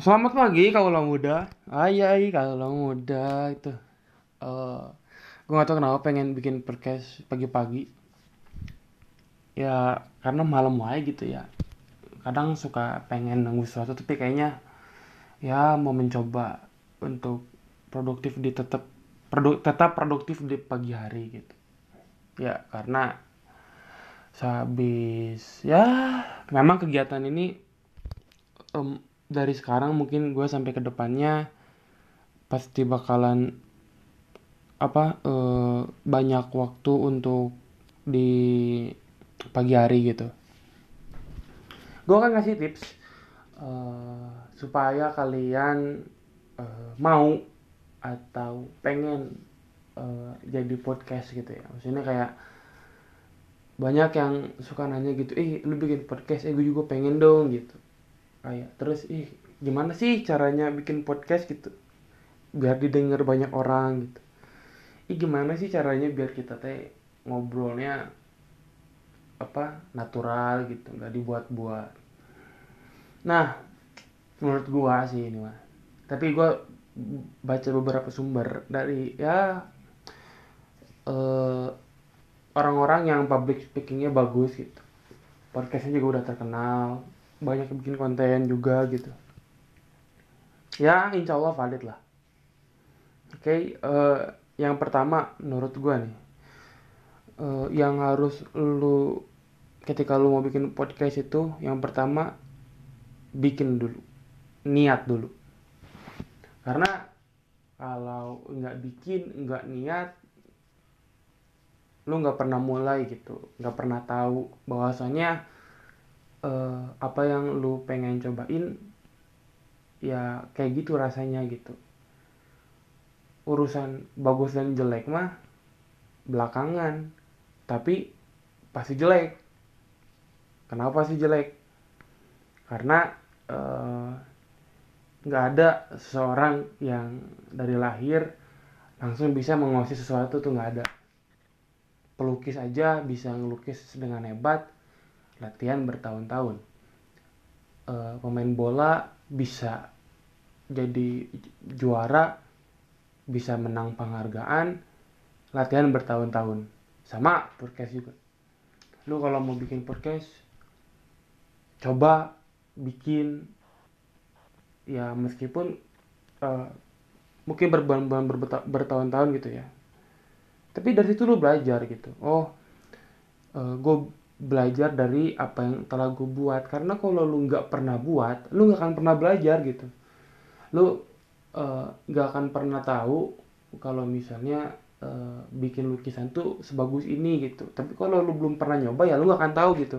Selamat pagi kalau muda. Ayai kalau muda itu. Eh, gue gak tau kenapa pengen bikin podcast pagi-pagi. Ya karena malam wae gitu ya. Kadang suka pengen nunggu sesuatu tapi kayaknya ya mau mencoba untuk produktif di tetap produ, tetap produktif di pagi hari gitu. Ya karena sehabis ya memang kegiatan ini em, dari sekarang mungkin gue sampai ke depannya pasti bakalan apa eh, banyak waktu untuk di pagi hari gitu. Gue akan ngasih tips eh, supaya kalian eh, mau atau pengen eh, jadi podcast gitu ya. Maksudnya kayak banyak yang suka nanya gitu, eh lu bikin podcast, eh gue juga pengen dong gitu. Kayak terus, ih gimana sih caranya bikin podcast gitu, biar didengar banyak orang gitu. Ih gimana sih caranya biar kita teh ngobrolnya apa natural gitu, nggak dibuat-buat. Nah, menurut gua sih ini mah. Tapi gua baca beberapa sumber dari ya eh, orang-orang yang public speakingnya bagus gitu. Podcastnya juga udah terkenal, banyak bikin konten juga gitu. Ya, insya Allah valid lah. Oke, eh, yang pertama menurut gua nih, eh, yang harus lu ketika lu mau bikin podcast itu, yang pertama bikin dulu, niat dulu. Karena kalau nggak bikin, nggak niat, lu nggak pernah mulai gitu, nggak pernah tahu bahwasanya eh, apa yang lu pengen cobain ya kayak gitu rasanya gitu. Urusan bagus dan jelek mah belakangan, tapi pasti jelek. Kenapa sih jelek? Karena eh, nggak ada seseorang yang dari lahir langsung bisa menguasai sesuatu tuh nggak ada. Pelukis aja bisa ngelukis dengan hebat, latihan bertahun-tahun. Eh, pemain bola bisa jadi juara, bisa menang penghargaan, latihan bertahun-tahun. Sama podcast juga. Lu kalau mau bikin podcast, coba bikin ya meskipun eh, mungkin berbulan-bulan bertahun-tahun gitu ya. Tapi dari situ lu belajar gitu. Oh, gue belajar dari apa yang telah gue buat. Karena kalau lu nggak pernah buat, lu nggak akan pernah belajar gitu. Lu eh, nggak akan pernah tahu kalau misalnya eh, bikin lukisan tuh sebagus ini gitu. Tapi kalau lu belum pernah nyoba ya lu nggak akan tahu gitu.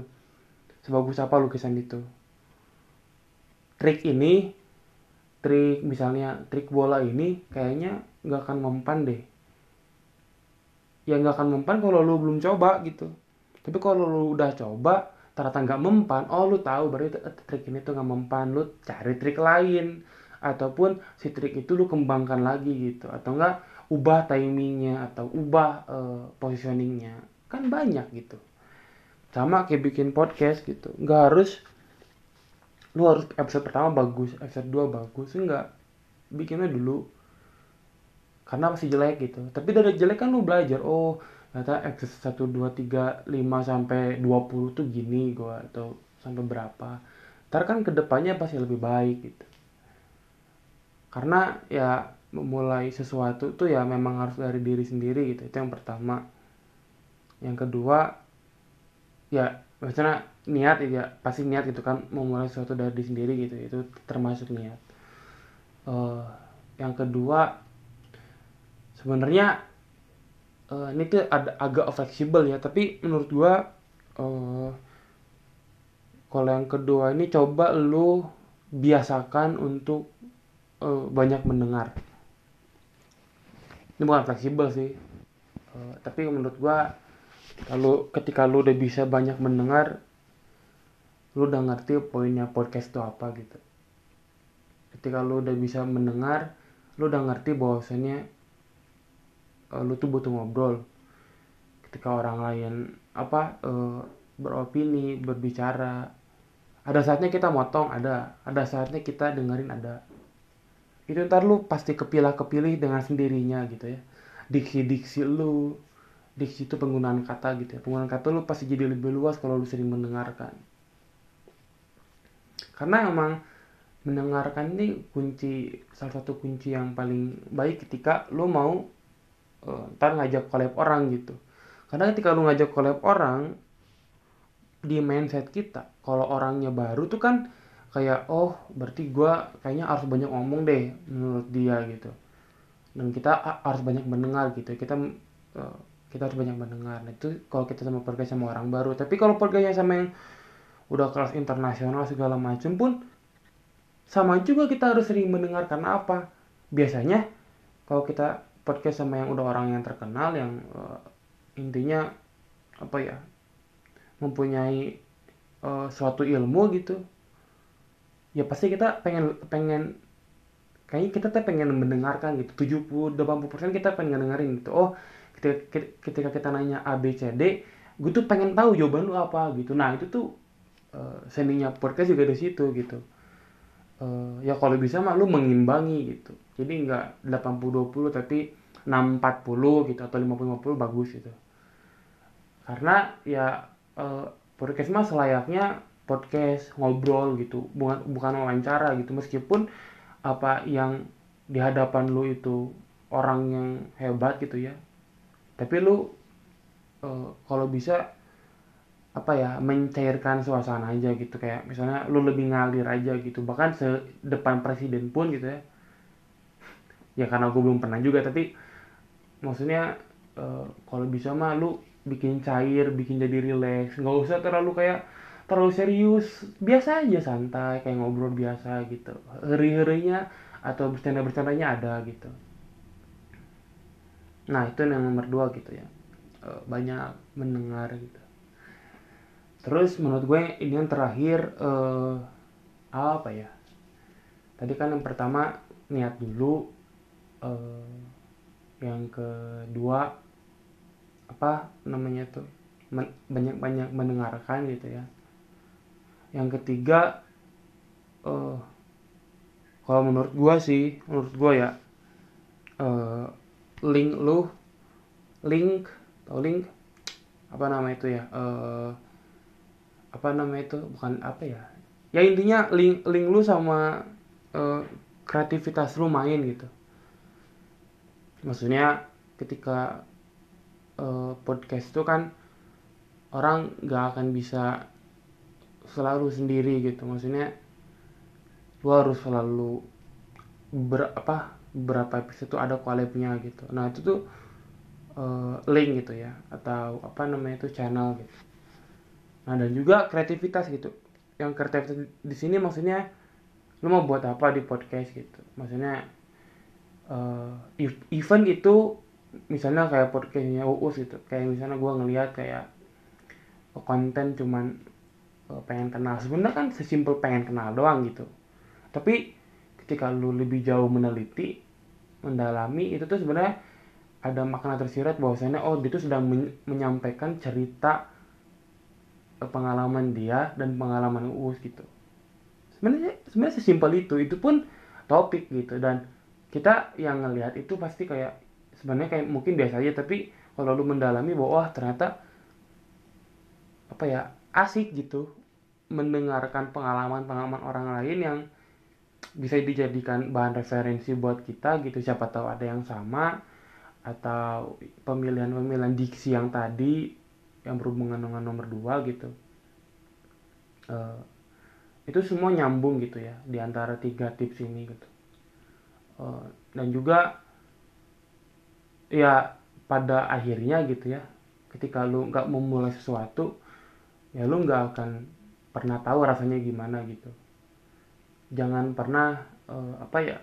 Sebagus apa lukisan itu. Trik ini, trik misalnya trik bola ini kayaknya nggak akan mempan deh. Ya nggak akan mempan kalau lu belum coba gitu. Tapi kalau lu udah coba, ternyata nggak mempan, oh lu tahu berarti eh, trik ini tuh nggak mempan, lu cari trik lain. Ataupun si trik itu lu kembangkan lagi gitu. Atau enggak ubah timingnya atau ubah eh, positioningnya. Kan banyak gitu. Sama kayak bikin podcast gitu. Nggak harus lu harus episode pertama bagus episode 2 bagus. Enggak bikinnya dulu. Karena masih jelek gitu. Tapi dari jelek kan lu belajar oh ternyata episode 1, 2, 3, 5 sampai 20 tuh gini gua atau sampai berapa. Ntar kan ke depannya pasti lebih baik gitu. Karena ya memulai sesuatu tuh ya memang harus dari diri sendiri gitu itu yang pertama. Yang kedua ya maksudnya niat ya pasti niat gitu kan memulai sesuatu dari diri sendiri gitu itu termasuk niat. Eh, yang kedua sebenarnya eh, ini tuh ada agak fleksibel ya tapi menurut gua eh, kalau yang kedua ini coba lu biasakan untuk eh, banyak mendengar. Ini bukan fleksibel sih. Eh, tapi menurut gua kalau ketika lu udah bisa banyak mendengar lu udah ngerti poinnya podcast itu apa gitu. Ketika lu udah bisa mendengar lu udah ngerti bahwasanya eh, lu tuh butuh ngobrol ketika orang lain apa eh, beropini berbicara. Ada saatnya kita motong ada. Ada saatnya kita dengerin ada. Itu ntar lu pasti kepilah kepilih dengan sendirinya gitu ya. Diksi diksi lu diksi itu penggunaan kata gitu ya. Penggunaan kata lu pasti jadi lebih luas kalau lu sering mendengarkan. Karena emang mendengarkan ini kunci salah satu kunci yang paling baik ketika lu mau uh, ntar ngajak collab orang gitu. Karena ketika lu ngajak collab orang di mindset kita kalau orangnya baru tuh kan kayak oh berarti gue kayaknya harus banyak ngomong deh menurut dia gitu. Dan kita harus banyak mendengar gitu. Kita uh, kita harus banyak mendengar. Nah itu kalau kita sama pergi sama orang baru. Tapi kalau perginya sama yang udah kelas internasional segala macam pun sama juga kita harus sering mendengar karena apa? Biasanya kalau kita podcast sama yang udah orang yang terkenal yang uh, intinya apa ya mempunyai uh, suatu ilmu gitu ya pasti kita pengen pengen kayaknya kita tuh pengen mendengarkan gitu. 70 80% kita pengen dengerin gitu. Oh ketika, ketika kita nanya A B C D gue tuh pengen tahu jawaban lu apa gitu. Nah itu tuh uh, seninya podcast juga di situ gitu uh, ya kalau bisa mah lu mengimbangi gitu. Jadi nggak 80-20 tapi 6-40 gitu atau 50-50 bagus gitu. Karena ya uh, podcast mah selayaknya podcast ngobrol gitu. Bukan bukan wawancara gitu. Meskipun apa yang di hadapan lu itu orang yang hebat gitu ya. Tapi lu uh, kalau bisa apa ya mencairkan suasana aja gitu. Kayak misalnya lu lebih ngalir aja gitu. Bahkan sedepan presiden pun gitu ya. Ya karena gue belum pernah juga tapi maksudnya uh, kalau bisa mah lu bikin cair bikin jadi relax. Nggak usah terlalu kayak terlalu serius. Biasa aja santai kayak ngobrol biasa gitu. Heri-herinya atau bercanda-bercandanya ada gitu. Nah itu yang nomor dua gitu ya. Uh, banyak mendengar gitu terus menurut gue ini yang terakhir uh, apa ya? Tadi kan yang pertama niat dulu uh, yang kedua apa namanya tuh banyak banyak mendengarkan gitu ya. Yang ketiga uh, kalau menurut gue sih menurut gue ya uh, link lu link atau link? Apa nama itu ya? Uh, apa namanya itu bukan apa ya ya intinya link link lu sama uh, kreativitas lu main gitu. Maksudnya ketika uh, podcast itu kan orang nggak akan bisa selalu sendiri gitu. Maksudnya lu harus selalu ber apa berapa episode itu ada collabnya gitu. Nah itu tuh uh, link gitu ya atau apa namanya itu channel gitu Nah dan juga kreativitas gitu. Yang kreativitas di sini maksudnya lu mau buat apa di podcast gitu. Maksudnya uh, event itu misalnya kayak podcastnya Uus gitu. Kayak misalnya gue ngeliat kayak konten cuman uh, pengen kenal. Sebenarnya kan sesimpel pengen kenal doang gitu. Tapi ketika lu lebih jauh meneliti, mendalami itu tuh sebenarnya ada makna tersirat bahwasanya oh dia tuh sedang men menyampaikan cerita pengalaman dia dan pengalaman Uus gitu. Sebenarnya sebenarnya sesimpel itu. Itu pun topik gitu. Dan kita yang ngelihat itu pasti kayak sebenarnya kayak mungkin biasa aja. Tapi kalau lu mendalami bahwa wah ternyata apa ya asik gitu mendengarkan pengalaman-pengalaman orang lain yang bisa dijadikan bahan referensi buat kita gitu. Siapa tahu ada yang sama atau pemilihan-pemilihan diksi yang tadi yang berhubungan dengan nomor dua gitu. Uh, itu semua nyambung gitu ya di antara tiga tips ini gitu. Uh, dan juga ya pada akhirnya gitu ya ketika lu nggak memulai sesuatu ya lu nggak akan pernah tahu rasanya gimana gitu. Jangan pernah uh, apa ya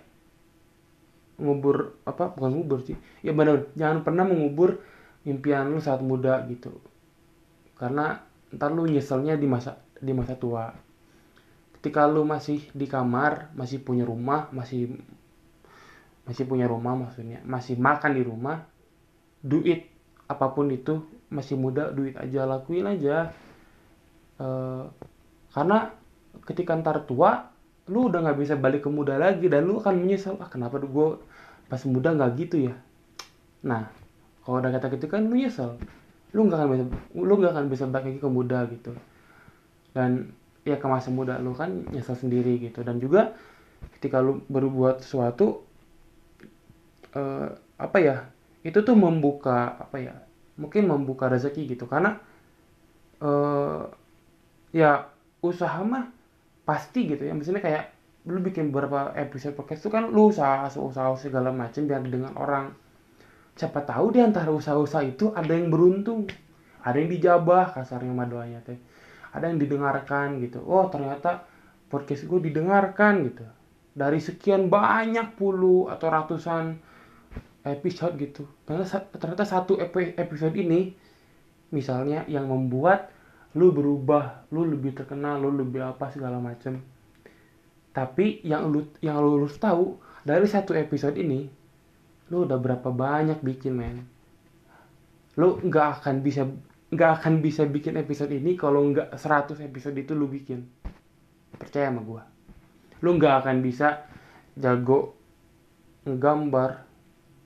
ngubur apa bukan ngubur sih ya benar jangan pernah mengubur impian lu saat muda gitu karena ntar lu nyeselnya di masa di masa tua. Ketika lu masih di kamar masih punya rumah masih masih punya rumah maksudnya masih makan di rumah duit apa pun itu masih muda duit aja lakuin aja. E, karena ketika ntar tua lu udah nggak bisa balik ke muda lagi dan lu akan menyesal ah kenapa gue pas muda nggak gitu ya? Nah kalau udah kata gitu kan lu nyesel lu nggak akan bisa lu nggak akan bisa balik lagi ke muda gitu. Dan ya ke masa muda lu kan nyesel sendiri gitu. Dan juga ketika lu berbuat sesuatu uh, apa ya itu tuh membuka apa ya mungkin membuka rezeki gitu. Karena uh, ya usaha mah pasti gitu ya. Misalnya kayak lu bikin beberapa episode podcast itu kan lu usaha usaha segala macam biar didengar orang siapa tahu di antara usaha-usaha itu ada yang beruntung. Ada yang dijabah kasarnya madoanya teh. Ada yang didengarkan gitu. Oh ternyata podcast gue didengarkan gitu. Dari sekian banyak puluh atau ratusan episode gitu. Ternyata ternyata satu episode ini misalnya yang membuat lu berubah lu lebih terkenal lu lebih apa segala macem. Tapi yang lu yang lu harus tahu dari satu episode ini lu udah berapa banyak bikin men? Lu nggak akan bisa nggak akan bisa bikin episode ini kalau nggak 100 episode itu lu bikin. Percaya sama gua. Lu nggak akan bisa jago nggambar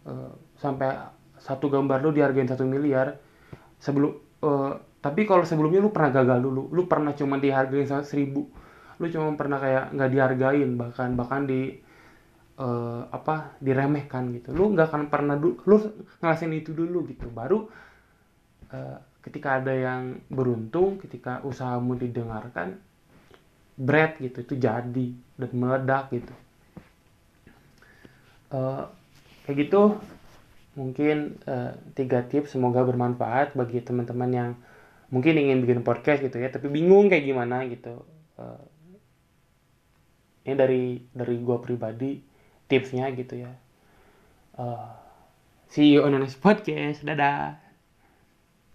uh, sampai satu gambar lu dihargain satu miliar sebelum uh, tapi kalau sebelumnya lu pernah gagal dulu. Lu pernah cuma dihargain seribu. Lu cuma pernah kayak nggak dihargain bahkan bahkan di uh, apa diremehkan gitu. Lu nggak akan pernah dulu lu ngelasin itu dulu gitu. Baru uh, ketika ada yang beruntung ketika usahamu didengarkan bread gitu itu jadi dan meledak gitu. Uh, kayak gitu mungkin uh, tiga tips semoga bermanfaat bagi teman-teman yang mungkin ingin bikin podcast gitu ya tapi bingung kayak gimana gitu. Uh, ini dari dari gue pribadi tipsnya gitu ya. Uh, see you on the next podcast. Dadah